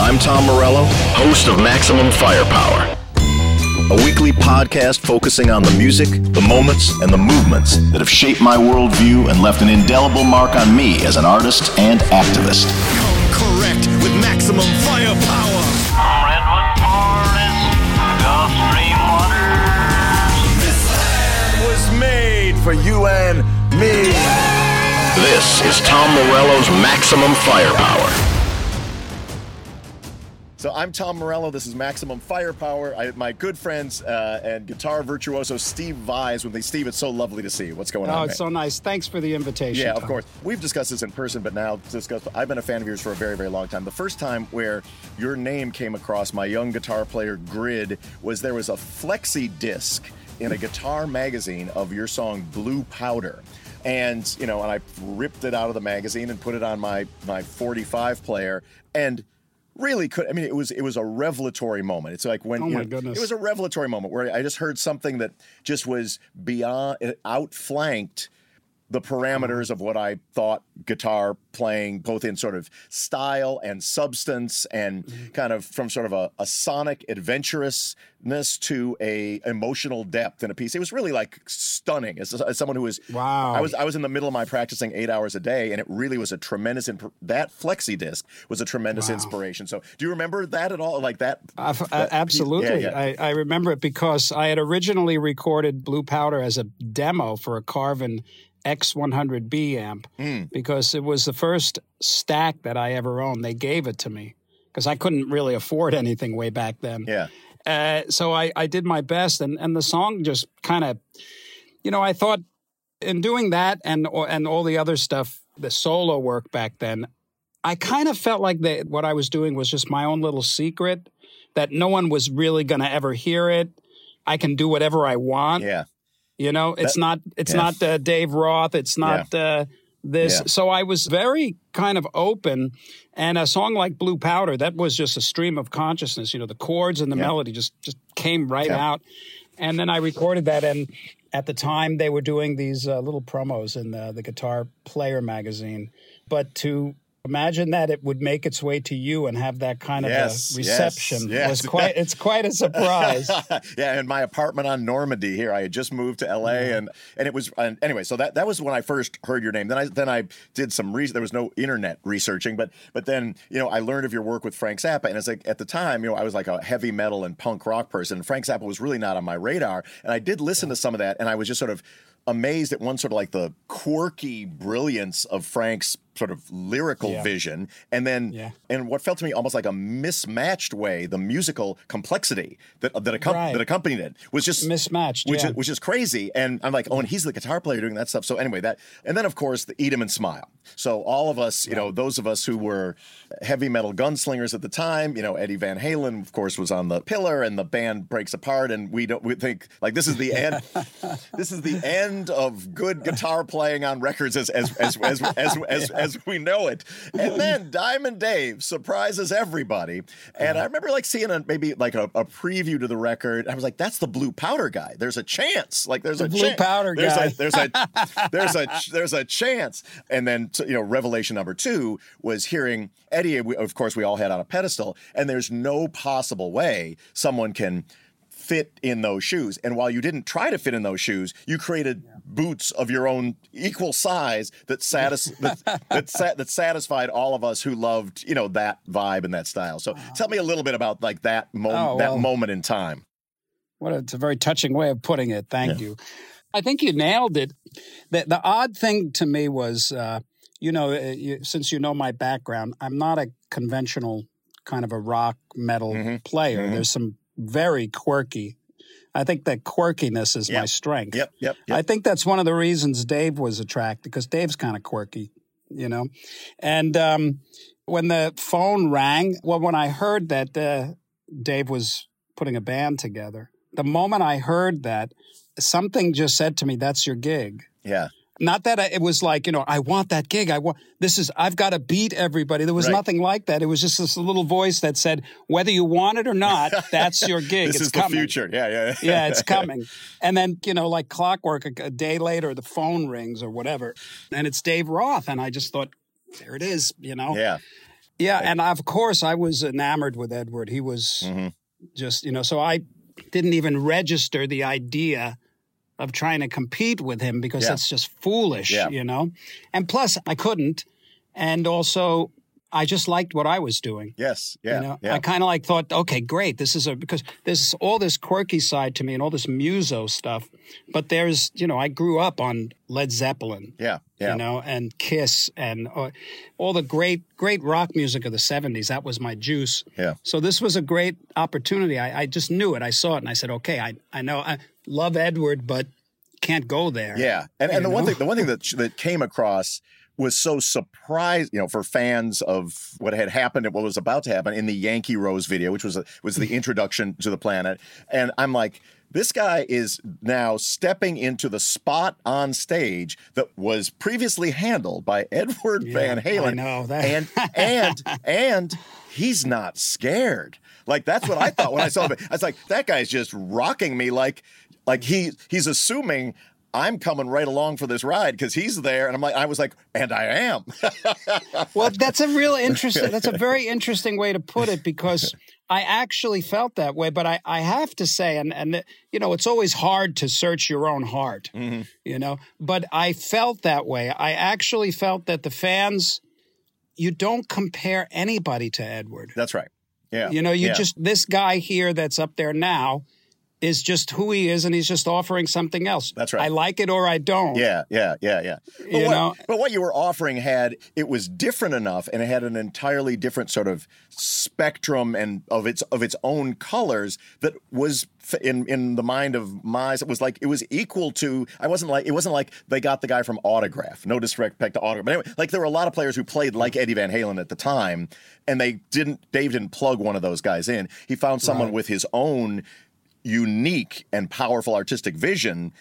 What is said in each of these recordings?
I'm Tom Morello, host of Maximum Firepower, a weekly podcast focusing on the music, the moments, and the movements that have shaped my worldview and left an indelible mark on me as an artist and activist. Come correct with maximum firepower. Redwood Forest, Gulf Stream waters. This land was made for you and me. This is Tom Morello's Maximum Firepower. So I'm Tom Morello. This is Maximum Firepower. I, my good friends uh, and guitar virtuoso Steve Vai. With me, Steve, it's so lovely to see you. What's going Oh, on? Oh, it's man? so nice. Thanks for the invitation. Yeah, of course. We've discussed this in person, but now discuss. I've been a fan of yours for a very, very long time. The first time where your name came across my young guitar player grid was there was a flexi disc in a guitar magazine of your song Blue Powder. And, you know, and I ripped it out of the magazine and put it on my my 45 player and really could I mean it was it was a revelatory moment. It's like when Oh you know, goodness. it was a revelatory moment where I just heard something that just was beyond it outflanked the parameters of what I thought guitar playing, both in sort of style and substance, and Mm-hmm. kind of from sort of a, a sonic adventurousness to a emotional depth in a piece. It was really like stunning. As, as someone who was, Wow. I was I was in the middle of my practicing eight hours a day, and it really was a tremendous. Imp- that flexi disc was a tremendous Wow. inspiration. So, do you remember that at all? Like that? I've- that- uh, absolutely. Yeah, yeah. I, I remember it because I had originally recorded Blue Powder as a demo for a Carvin X100B amp Hmm. because it was the first stack that I ever owned. They gave it to me because I couldn't really afford anything way back then. yeah. Uh, so I, I did my best, and, and the song just kind of, you know, I thought in doing that and and all the other stuff, the solo work back then, I kind of felt like that what I was doing was just my own little secret that no one was really going to ever hear it. I can do whatever I want. Yeah. You know, it's That- not it's yeah. not uh, Dave Roth. It's not uh, this. Yeah. So I was very kind of open, and a song like Blue Powder that was just a stream of consciousness. You know, the chords and the Yeah. melody just just came right Yeah. out, and then I recorded that. And at the time, they were doing these uh, little promos in the, the Guitar Player magazine, but to Imagine that it would make its way to you and have that kind of Yes, a yes, reception yes. was quite it's quite a surprise. yeah, in my apartment on Normandy here. I had just moved to LA and and it was and anyway, so that that was when I first heard your name. Then I then I did some research. There was no internet researching, but but then, you know, I learned of your work with Frank Zappa and it's like at the time, you know, I was like a heavy metal and punk rock person. and Frank Zappa was really not on my radar, and I did listen to some of that and I was just sort of amazed at one sort of like the quirky brilliance of Frank's sort of lyrical Yeah. vision and then Yeah. and what felt to me almost like a mismatched way the musical complexity that that, accom- Right. that accompanied it was just Mismatched, which yeah. is, which is crazy and i'm like oh and he's the guitar player doing that stuff so anyway that and then of course the eat 'em and smile so all of us you know those of us who were heavy metal gunslingers at the time you know eddie van halen of course was on the pillar and the band breaks apart and we don't we think like this is the end this is the end of good guitar playing on records as as as as, as, as, as we know it. And then Diamond Dave surprises everybody. And I remember like seeing a maybe like a, a preview to the record. I was like, that's the blue powder guy. There's a chance. Like there's a blue chan- powder there's guy. A, there's a there's a there's a chance. And then you know, revelation number two was hearing Eddie. Of course, we all had on a pedestal, and there's no possible way someone can fit in those shoes. And while you didn't try to fit in those shoes, you created boots of your own equal size that satis- that, that, sa- that satisfied all of us who loved, you know, that vibe and that style. So tell me a little bit about like that moment, Oh, that moment in time. What a, it's a very touching way of putting it. Thank you. I think you nailed it. The, the odd thing to me was, uh, you know, uh, you, since you know my background, I'm not a conventional kind of a rock metal Mhm. player. Mhm. There's some very quirky. I think that quirkiness is my strength. Yep, yep, I think that's one of the reasons Dave was attracted because Dave's kind of quirky, you know. And um, when the phone rang, well, when I heard that uh, Dave was putting a band together, the moment I heard that, something just said to me, "That's your gig." Yeah. Not that I, it was like you know I want that gig. I want this is I've got to beat everybody. There was Right. nothing like that. It was just this little voice that said, "Whether you want it or not, that's your gig. this it's is coming." the future. Yeah, yeah. yeah, it's coming. And then, you know, like clockwork, a, a day later, the phone rings or whatever, and it's Dave Roth. And I just thought, there it is, you know? yeah. Yeah, and of course I was enamored with Edward. He was Mm-hmm. just, you know, so I didn't even register the idea of trying to compete with him because Yeah. that's just foolish, Yeah. you know. And plus I couldn't and also I just liked what I was doing. Yes. Yeah. You know, yeah. I kind of like thought, okay, great. This is a because there's all this quirky side to me and all this muso stuff, but there's you know I grew up on Led Zeppelin, yeah. Yeah. you know, and Kiss and uh, all the great great rock music of the '70s. That was my juice. Yeah. So this was a great opportunity. I, I just knew it. I saw it and I said, okay, I I know I love Edward, but can't go there. Yeah, and and the You one thing the one thing that that came across was so surprised, you know, for fans of what had happened and what was about to happen in the Yankee Rose video, which was a, was the mm. introduction to the planet, and I'm like. This guy is now stepping into the spot on stage that was previously handled by Edward Van I Halen. know, that- and and and he's not scared. Like that's what I thought when I saw him. I was like, that guy's just rocking me like like he he's assuming I'm coming right along for this ride because he's there, and I'm like, I was like, and I am. Well, that's a real interesting. That's a very interesting way to put it because I actually felt that way. But I, I have to say, and and you know, it's always hard to search your own heart, mm-hmm. you know. But I felt that way. I actually felt that the fans, you don't compare anybody to Edward. That's right. Yeah. You know, you Yeah. just this guy here that's up there now is just who he is, and he's just offering something else. That's right. I like it or I don't. Yeah, yeah, yeah, yeah. But You what, know? but what you were offering had it was different enough, and it had an entirely different sort of spectrum and of its of its own colors that was in in the mind of my it was like it was equal to. I wasn't like it wasn't like they got the guy from Autograph. No disrespect to Autograph, but anyway, like there were a lot of players who played like Eddie Van Halen at the time, and they didn't. Dave didn't plug one of those guys in. He found someone with his own unique and powerful artistic vision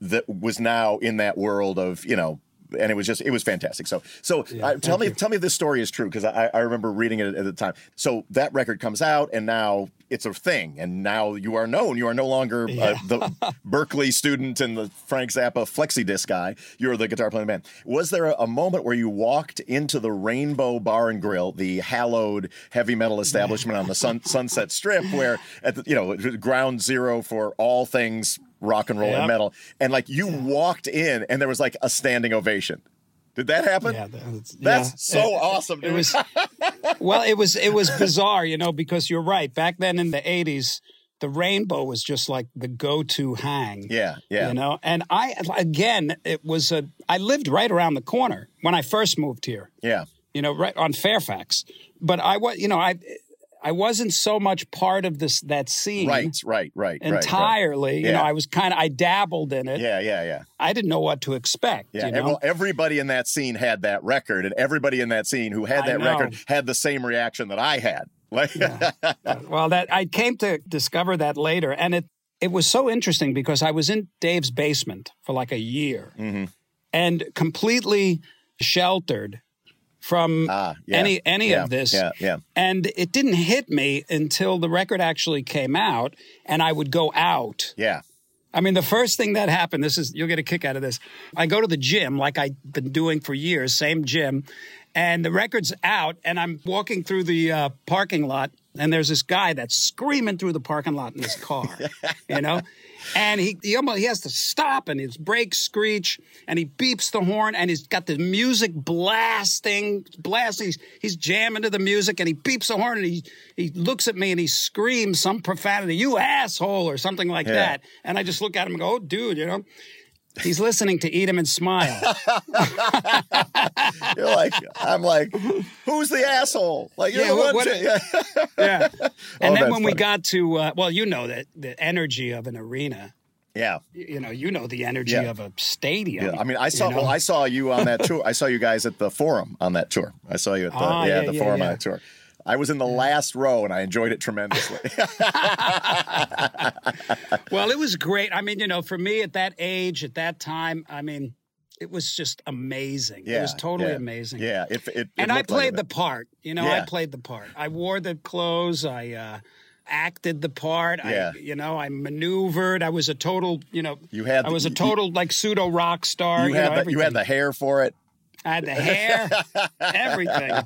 that was now in that world of you know and it was just it was fantastic. So so I, uh, tell me tell me if this story is true because I, I remember reading it at the time. So that record comes out and now it's a thing and now you are known. You are no longer uh, the Berklee student and the frank zappa flexi disc guy. You're the guitar playing man. was there a, a moment where you walked into the rainbow bar and grill the hallowed heavy metal establishment on the sun, sunset strip where at the you know ground zero for all things rock and roll and metal and like you walked in and there was like a standing ovation did that happen Yeah, that's, that's yeah. so It- awesome dude. It was well, it was it was bizarre, you know, because you're right. Back then in the '80s, the rainbow was just like the go-to hang. yeah yeah You know, and I again, it was a. I lived right around the corner when I first moved here. yeah You know, right on Fairfax. But I was, you know, I I wasn't so much part of this that scene right right right right, right. entirely. You know, I was kind of I dabbled in it. yeah yeah yeah I didn't know what to expect. yeah you know? well, everybody in that scene had that record and everybody in that scene who had that record had the same reaction that i had like Well, that I came to discover that later, and it it was so interesting because I was in Dave's basement for like a year, Mm-hmm. and completely sheltered from Ah, yeah, any any yeah, of this. yeah, yeah. And it didn't hit me until the record actually came out, and I would go out. yeah I mean, the first thing that happened, this is, you'll get a kick out of this. I go to the gym like I've been doing for years, same gym, and the record's out, and I'm walking through the uh, parking lot, and there's this guy that's screaming through the parking lot in his car, you know? And he he almost he has to stop and his brakes screech and he beeps the horn and he's got the music blasting blasting he's, he's jamming to the music and he beeps the horn and he he looks at me and he screams some profanity you asshole or something like Yeah. that and I just look at him and go oh dude you know he's listening to Eat 'Em and Smile you're like i'm like who's the asshole like you're Yeah, the what- one what- to- yeah. yeah and then that's when we got to uh, well you know that the energy of an arena yeah you know you know the energy Yeah. of a stadium Yeah, I mean, I saw. you know? Well, I saw you on that tour. I saw you guys at the Forum on that tour. I saw you at the Ah, yeah, yeah, the Forum on that tour. I was in the last row and I enjoyed it tremendously. Well, it was great. I mean, you know, for me at that age, at that time, I mean, it was just amazing. yeah, it was totally yeah. amazing. Yeah, it, it, it and I looked like played the part. You know, Yeah. I played the part. I wore the clothes. I uh, acted the part. Yeah. I, you know, I maneuvered. I was a total. You know, You had I was a you- total like pseudo rock star. You You, had know, the, you had the hair for it. I had the hair, everything.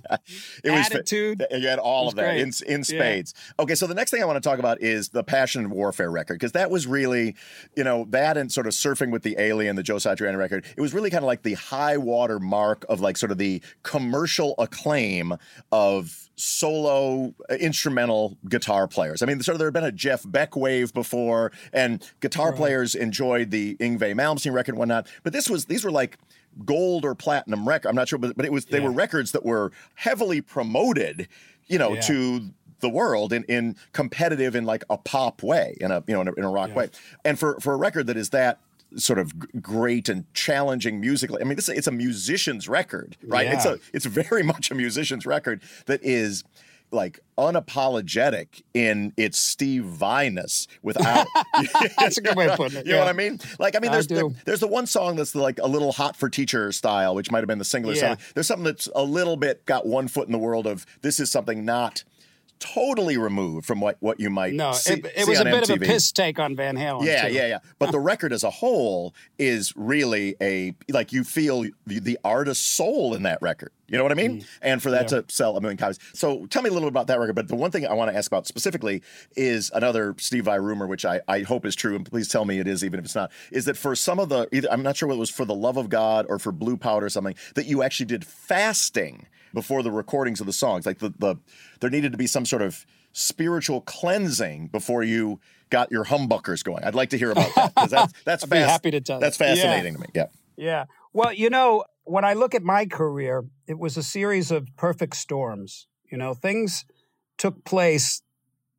It was Attitude. You had all of that great. in in Yeah. spades. Okay, so the next thing I want to talk about is the Passion and Warfare record because that was really, you know, that and sort of surfing with the Alien, the Joe Satriani record. It was really kind of like the high water mark of like sort of the commercial acclaim of solo uh, instrumental guitar players. I mean, sort of there had been a Jeff Beck wave before, and guitar players enjoyed the Yngwie Malmsteen record and whatnot. But this was these were like gold or platinum record. I'm not sure, but, but it was they Yeah. were records that were heavily promoted, you know, Yeah. to the world in, in competitive in like a pop way, in a you know in a, in a rock way. And for for a record that is that sort of great and challenging musically. I mean, this it's a musician's record, right? It's a it's very much a musician's record that is like unapologetic in its Steve Vai-ness without That's a good way of putting it, You know what. I mean? Like I mean I there's do. there's the one song that's like a little hot for teacher style, which might have been the single or Yeah. something. There's something that's a little bit got one foot in the world of this is something not totally removed from what what you might No, see, it, it see was a bit of a piss take on Van Halen. Yeah, too. yeah, yeah. But the record as a whole is really a like you feel the, the artist's soul in that record. You know what I mean? Mm. And for that to sell a million copies. So tell me a little bit about that record. But the one thing I want to ask about specifically is another Steve Vai rumor, which I, I hope is true, and please tell me it is, even if it's not, is that for some of the either I'm not sure whether it was for the love of God or for Blue Powder or something, that you actually did fasting before the recordings of the songs. Like the, the there needed to be some sort of spiritual cleansing before you got your humbuckers going. I'd like to hear about that because that's that's I'd be fast- happy to tell That's you. Yeah. fascinating to me. Yeah. Yeah. Well, you know, when I look at my career, it was a series of perfect storms. You know, things took place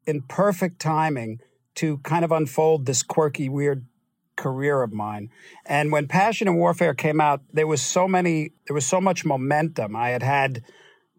in perfect timing to kind of unfold this quirky, weird career of mine. And when Passion and Warfare came out, there was so many, there was so much momentum. I had had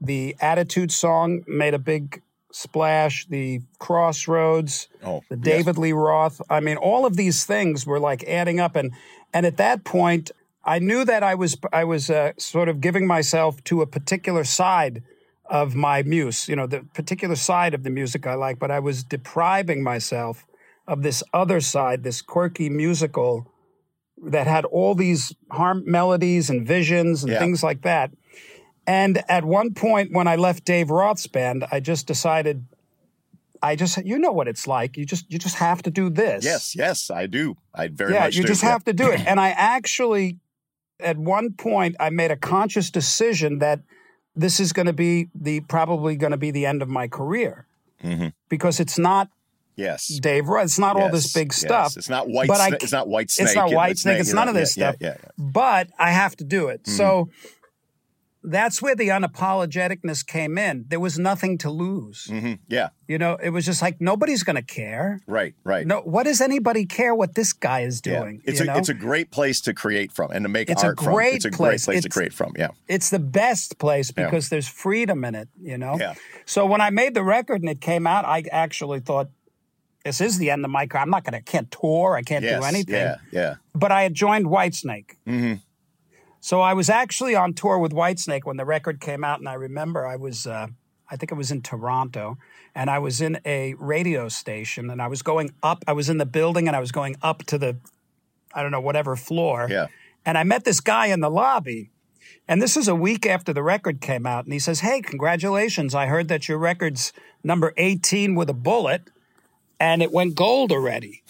the Attitude song made a big splash, the Crossroads, Oh, the yes. David Lee Roth. I mean, all of these things were like adding up, and and at that point, I knew that I was I was uh, sort of giving myself to a particular side of my muse, you know, the particular side of the music I like, but I was depriving myself of this other side, this quirky musical that had all these harm melodies and visions and Yeah. things like that. And at one point, when I left Dave Roth's band, I just decided, I just, you know what it's like. You just, you just have to do this. Yes, yes, I do. I very much. yeah, much you do. just Yeah. have to do it. And I actually, at one point, I made a conscious decision that this is going to be the probably going to be the end of my career mm-hmm. because it's not Yes. Dave. It's not all this Yes, big yes. stuff. It's not white. But I Sna- c- it's not Whitesnake. It's not Whitesnake. It's none of this yeah, stuff. Yeah, yeah, But I have to do it. So Mm-hmm. that's where the unapologeticness came in. There was nothing to lose. yeah. Mhm. Yeah. You know, it was just like nobody's going to care. Right. Right. No, what does anybody care what this guy is doing? It's a know? it's a great place to create from and to make It's a art from. It's a great place. place to create from. Yeah. it's the best place because there's freedom in it, you know? Yeah. So when I made the record and it came out, I actually thought, this is the end of my career. I'm not going to, can't tour. I can't Yes. do anything. Yeah. Yeah. But I had joined Whitesnake. Mm-hmm. So I was actually on tour with Whitesnake when the record came out. And I remember I was, uh, I think it was in Toronto, and I was in a radio station and I was going up, I was in the building and I was going up to the, I don't know, whatever floor. Yeah. And I met this guy in the lobby. And this is a week after the record came out. And he says, Hey, congratulations. I heard that your record's number 18 with a bullet and it went gold already.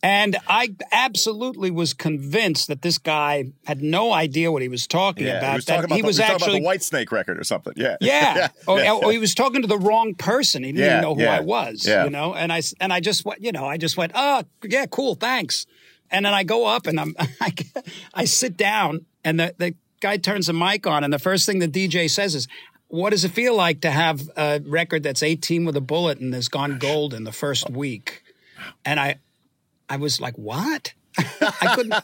And I absolutely was convinced that this guy had no idea what he was talking Yeah. about. He was talking about, he the, was he was talking actually about the White Snake record or something. Yeah. yeah. Or, yeah. Oh, oh, or oh, he was talking to the wrong person. He didn't Yeah, even know who yeah, I was, yeah. you know? And I, and I just went, you know, I just went, oh, yeah, cool, thanks. And then I go up and I'm, I, I sit down and the, the guy turns the mic on and the first thing the DJ says is, what does it feel like to have a record that's 18 with a bullet and has gone gold in the first week? And I, I was like, what? I couldn't,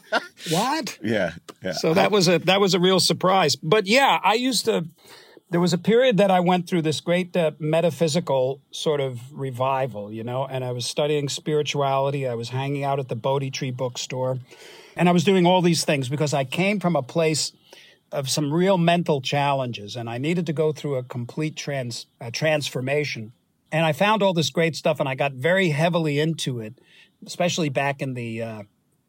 what? Yeah. Yeah. So that was a that was a real surprise. But yeah, I used to. There was a period that I went through this great uh, metaphysical sort of revival, you know, and I was studying spirituality. I was hanging out at the Bodhi Tree bookstore, and I was doing all these things because I came from a place of some real mental challenges, and I needed to go through a complete trans uh, transformation. And I found all this great stuff, and I got very heavily into it, especially back in the uh,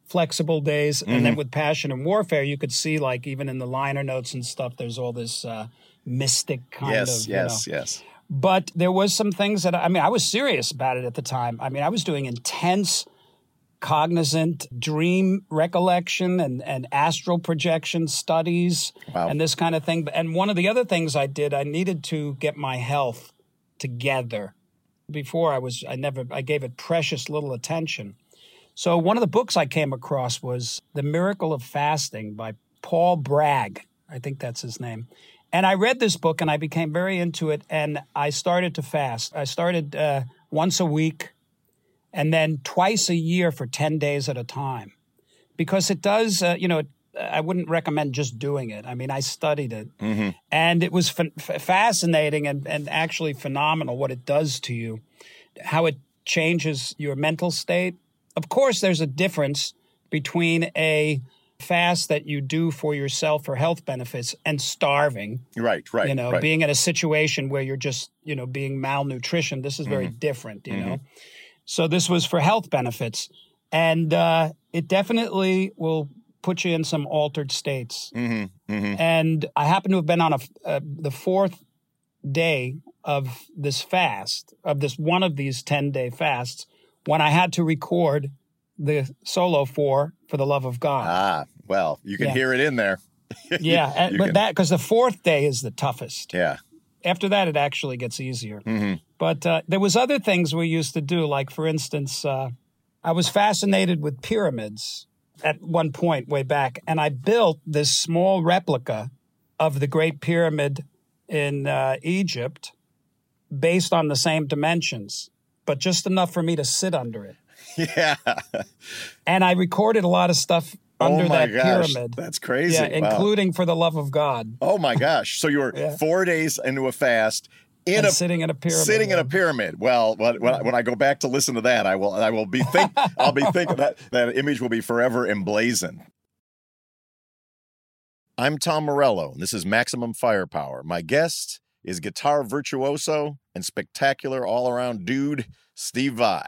Flex-Able days, and Mm-hmm. then with Passion and Warfare, you could see like even in the liner notes and stuff, there's all this uh, mystic kind yes, of. yes, you know. yes. But there was some things that I mean, I was serious about it at the time. I mean, I was doing intense cognizant dream recollection and, and astral projection studies Wow. and this kind of thing. And one of the other things I did, I needed to get my health together. Before I was, I never, I gave it precious little attention. So one of the books I came across was The Miracle of Fasting by Paul Bragg. I think that's his name. And I read this book and I became very into it and I started to fast. I started uh, once a week and then twice a year for 10 days at a time. Because it does uh, you know it, i wouldn't recommend just doing it. I mean i studied it. And it was f- fascinating and, and actually phenomenal what it does to you how it changes your mental state. Of course there's a difference between a fast that you do for yourself for health benefits and starving Right, right. you know right. being in a situation where you're just you know being malnutrition. This is very Mm-hmm. different you know so this was for health benefits and uh, it definitely will put you in some altered states Mm-hmm, and i happen to have been on a uh, the fourth day of this fast of this one of these 10 day fasts when i had to record the solo for for the love of god ah, well, you can Yeah. hear it in there. yeah and- but can- that because the fourth day is the toughest Yeah. After that it actually gets easier Mm-hmm. but uh, there was other things we used to do like for instance uh, i was fascinated with pyramids at one point way back and i built this small replica of the great pyramid in uh, egypt based on the same dimensions but just enough for me to sit under it Yeah. and i recorded a lot of stuff Oh under oh my that gosh. pyramid That's crazy. yeah Wow. including for the love of god Oh my gosh. So you were Yeah. four days into a fast in a sitting in a pyramid, Sitting in a pyramid. Well, when, when, I, when I go back to listen to that, I will I will be think I'll be thinking that that image will be forever emblazoned. I'm Tom Morello, and this is Maximum Firepower. My guest is guitar virtuoso and spectacular all around dude, Steve Vai.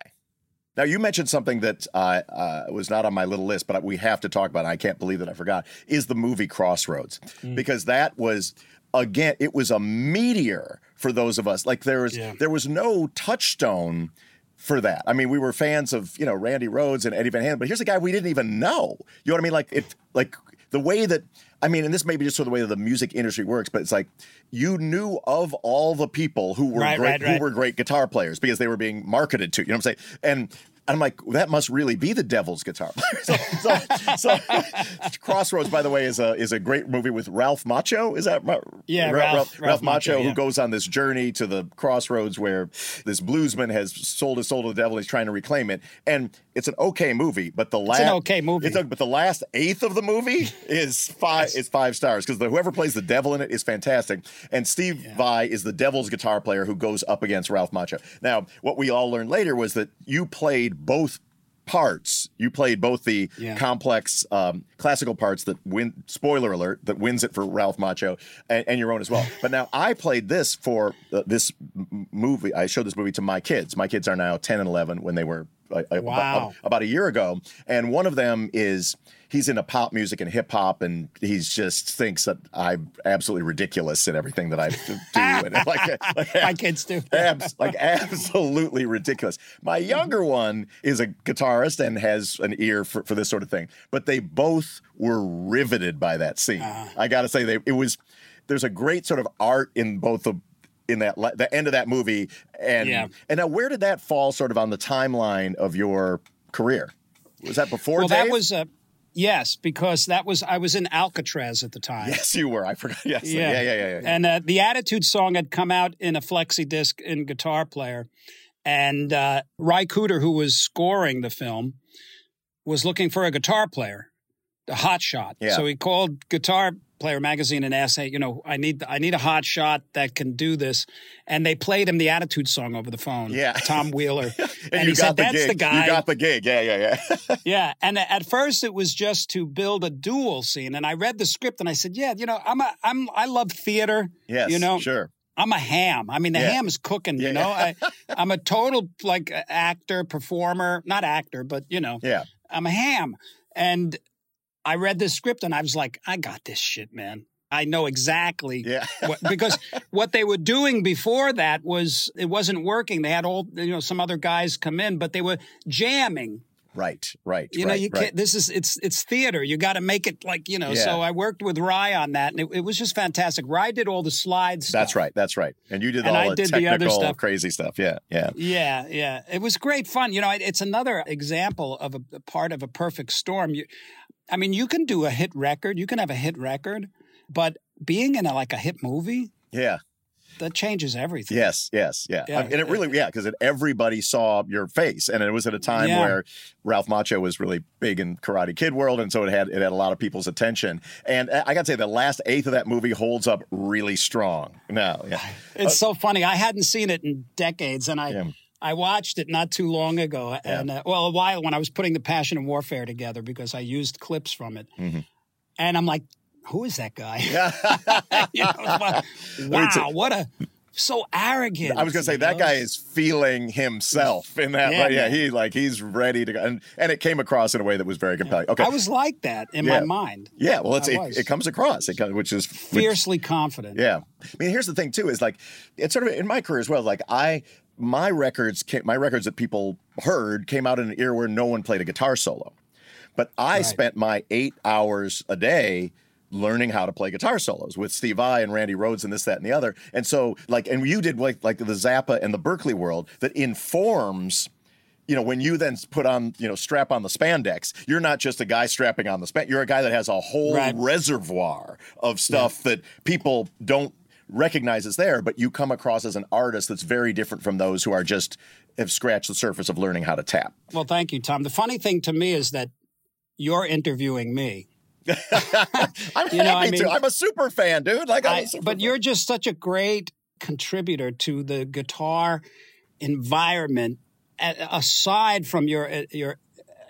Now, you mentioned something that uh, uh, was not on my little list, but we have to talk about. it. I can't believe that I forgot. Is the movie Crossroads because that was again, it was a meteor for those of us. Like there was Yeah. there was no touchstone for that. I mean, we were fans of you know Randy Rhoads and Eddie Van Halen, but here's a guy we didn't even know. You know what I mean? Like it, like the way that I mean, and this may be just sort of the way that the music industry works, but it's like you knew of all the people who were Right, great, right, right. who were great guitar players because they were being marketed to. You know what I'm saying? And I'm like, that must really be the devil's guitar player. so, so, so Crossroads, by the way, is a is a great movie with Ralph Macho. Is that Yeah, Ra- Ralph- Ralph Macho, Macchio, who goes on this journey to the crossroads where this bluesman has sold his soul to the devil. He's trying to reclaim it, and it's an okay movie. But the last okay movie. A, but the last eighth of the movie is five is five stars because whoever plays the devil in it is fantastic. And Steve Vai is the devil's guitar player who goes up against Ralph Macchio. Now, what we all learned later was that you played both parts. You played both the Yeah. complex um, classical parts that win. Spoiler alert: that wins it for Ralph Macchio and, and your own as well. But now I played this for uh, this m- movie. I showed this movie to my kids. My kids are now ten and eleven when they were. uh, uh, Wow. About, about a year ago, and one of them is he's into pop music and hip hop, and he just thinks that I'm absolutely ridiculous in everything that I do. and like, like, my kids do Abs- like absolutely ridiculous. My younger one is a guitarist and has an ear for, for this sort of thing, but they both were riveted by that scene. I got to say, they it was there's a great sort of art in both the in that the end of that movie, and Yeah. and now where did that fall sort of on the timeline of your career? Was that before? well that was uh, yes because that was i was in Alcatrazz at the time yes, you were. I forgot. Yes, yeah, yeah, yeah, yeah. yeah. And uh, the Attitude song had come out in a flexi disc in Guitar Player, and uh, Ry Cooder, who was scoring the film, was looking for a guitar player, a hot shot. Yeah. So he called Guitar Player magazine and asked, "Hey, you know, I need I need a hot shot that can do this." And they played him the Attitude song over the phone. Yeah. Tom Wheeler, and, and, he said, got the "That's gig. the guy." You got the gig. Yeah, yeah, yeah. Yeah, and at first it was just to build a duel scene, and I read the script and I said, "Yeah, you know, I'm a, I'm, I love theater. yes, you know, sure. I'm a ham. I mean, the Yeah. ham is cooking. Yeah, You know, yeah. I, I'm a total like actor, performer, not actor, but you know, Yeah. I'm a ham. And I read this script and I was like, I got this shit, man. I know exactly Yeah. what, because what they were doing before that was it wasn't working. They had all you know some other guys come in, but they were jamming. Right, right. You know, right, you can't. This is it's it's theater. You got to make it like you know. Yeah. So I worked with Ry on that, and it, it was just fantastic. Ry did all the slides. That's right. That's right. And you did And all I the did the other stuff. crazy stuff. Yeah, yeah. Yeah, yeah. It was great fun. You know, it- it's another example of a, a part of a perfect storm. You, I mean, you can do a hit record, you can have a hit record, but being in a, like a hit movie, Yeah. That changes everything. Yes, yes, yeah. Yeah. and it really, yeah, because everybody saw your face, and it was at a time Yeah. where Ralph Macchio was really big in Karate Kid world, and so it had it had a lot of people's attention. And I got to say, the last eighth of that movie holds up really strong. No, yeah, It's so funny. I hadn't seen it in decades, and I Yeah. I watched it not too long ago, and uh, well, a while when I was putting the Passion and Warfare together because I used clips from it, Mm-hmm. and I'm like, who is that guy? you know, like, wow, what a so arrogant. I was to say that know? guy is feeling himself in that. Yeah, right? yeah, he like he's ready to go, and and it came across in a way that was very compelling. Okay, I was like that in Yeah. my mind, yeah, well, it's, it, it comes across, it comes, which is which- fiercely confident. Yeah. I mean, here's the thing too: is like it's sort of in my career as well. Like I, my records, came, my records that people heard came out in an era where no one played a guitar solo, but I spent my eight hours a day learning how to play guitar solos with Steve Vai and Randy Rhoads and this, that, and the other. And so, like, and you did like like the Zappa and the Berklee world that informs you know, when you then put on, you know, strap on the spandex, you're not just a guy strapping on the span. You're a guy that has a whole Right. reservoir of stuff that people don't recognize is there, but you come across as an artist that's very different from those who are just have scratched the surface of learning how to tap. Well, thank you, Tom. The funny thing to me is that you're interviewing me. I'm You know, I happy to. I'm a super fan, dude. Like, I, but fan. you're just such a great contributor to the guitar environment. Aside from your uh, your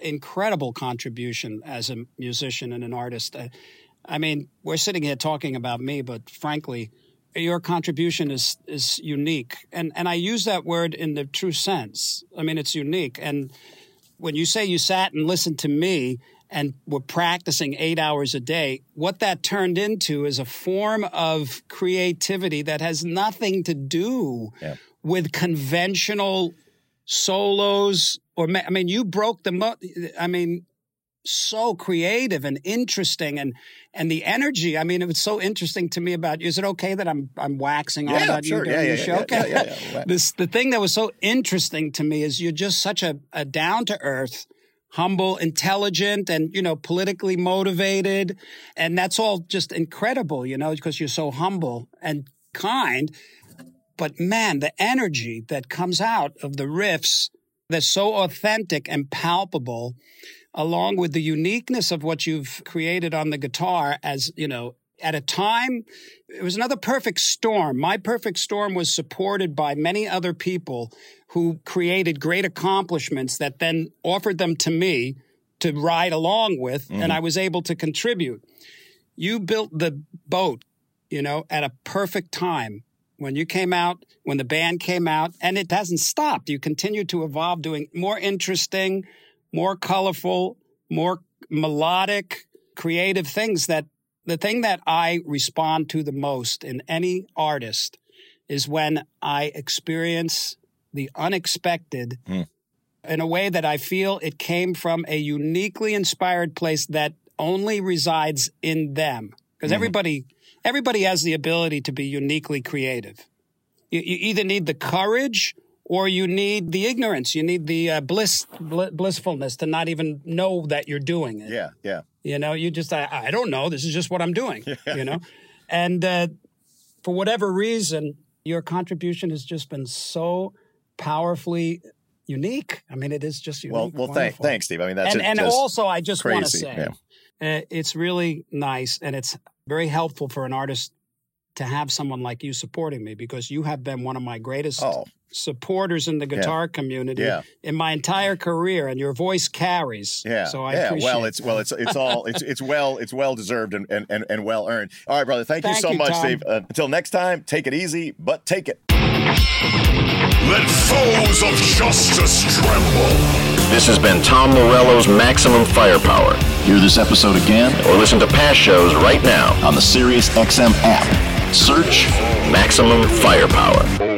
incredible contribution as a musician and an artist, Uh, I mean, we're sitting here talking about me, but frankly, your contribution is is unique, and and I use that word in the true sense. I mean, it's unique, and when you say you sat and listened to me and were practicing eight hours a day, what that turned into is a form of creativity that has nothing to do Yeah. with conventional solos or I mean you broke the mo- I mean so creative and interesting and and the energy I mean it was so interesting to me about you is it okay that I'm I'm waxing on Yeah, about sure. you during yeah, the yeah, show yeah, okay yeah, yeah, yeah. this the thing that was so interesting to me is you're just such a, a down to earth humble intelligent and you know politically motivated. And that's all just incredible you know because you're so humble and kind. But man, the energy that comes out of the riffs that's so authentic and palpable, along with the uniqueness of what you've created on the guitar as, you know, at a time, it was another perfect storm. My perfect storm was supported by many other people who created great accomplishments that then offered them to me to ride along with, and mm-hmm. I was able to contribute. You built the boat, you know, at a perfect time when you came out, when the band came out, and it hasn't stopped. You continue to evolve, doing more interesting, more colorful, more melodic, creative things that the thing that I respond to the most in any artist is when I experience the unexpected in a way that I feel it came from a uniquely inspired place that only resides in them. Because everybody, everybody has the ability to be uniquely creative. You, you either need the courage or you need the ignorance. You need the uh, bliss, bl- blissfulness to not even know that you're doing it. yeah, yeah. You know, you just, I, I don't know. This is just what I'm doing, you know? And uh, for whatever reason, your contribution has just been so powerfully unique. I mean, it is just unique. Well, well, thank, thanks, Steve. I mean, that's and, and also, I just want to say, yeah. uh, it's really nice and it's very helpful for an artist to have someone like you supporting me because you have been one of my greatest Oh. supporters in the guitar community Yeah. in my entire career, and your voice carries. Yeah, So I yeah. appreciate Well, it's well, it's it's all it's it's well it's well deserved and and, and, and well earned. All right, brother. Thank, you so you, much, Tom. Steve. Uh, until next time, take it easy, but take it. Let foes of justice tremble. This has been Tom Morello's Maximum Firepower. Hear this episode again or listen to past shows right now on the SiriusXM app. Search Maximum Firepower.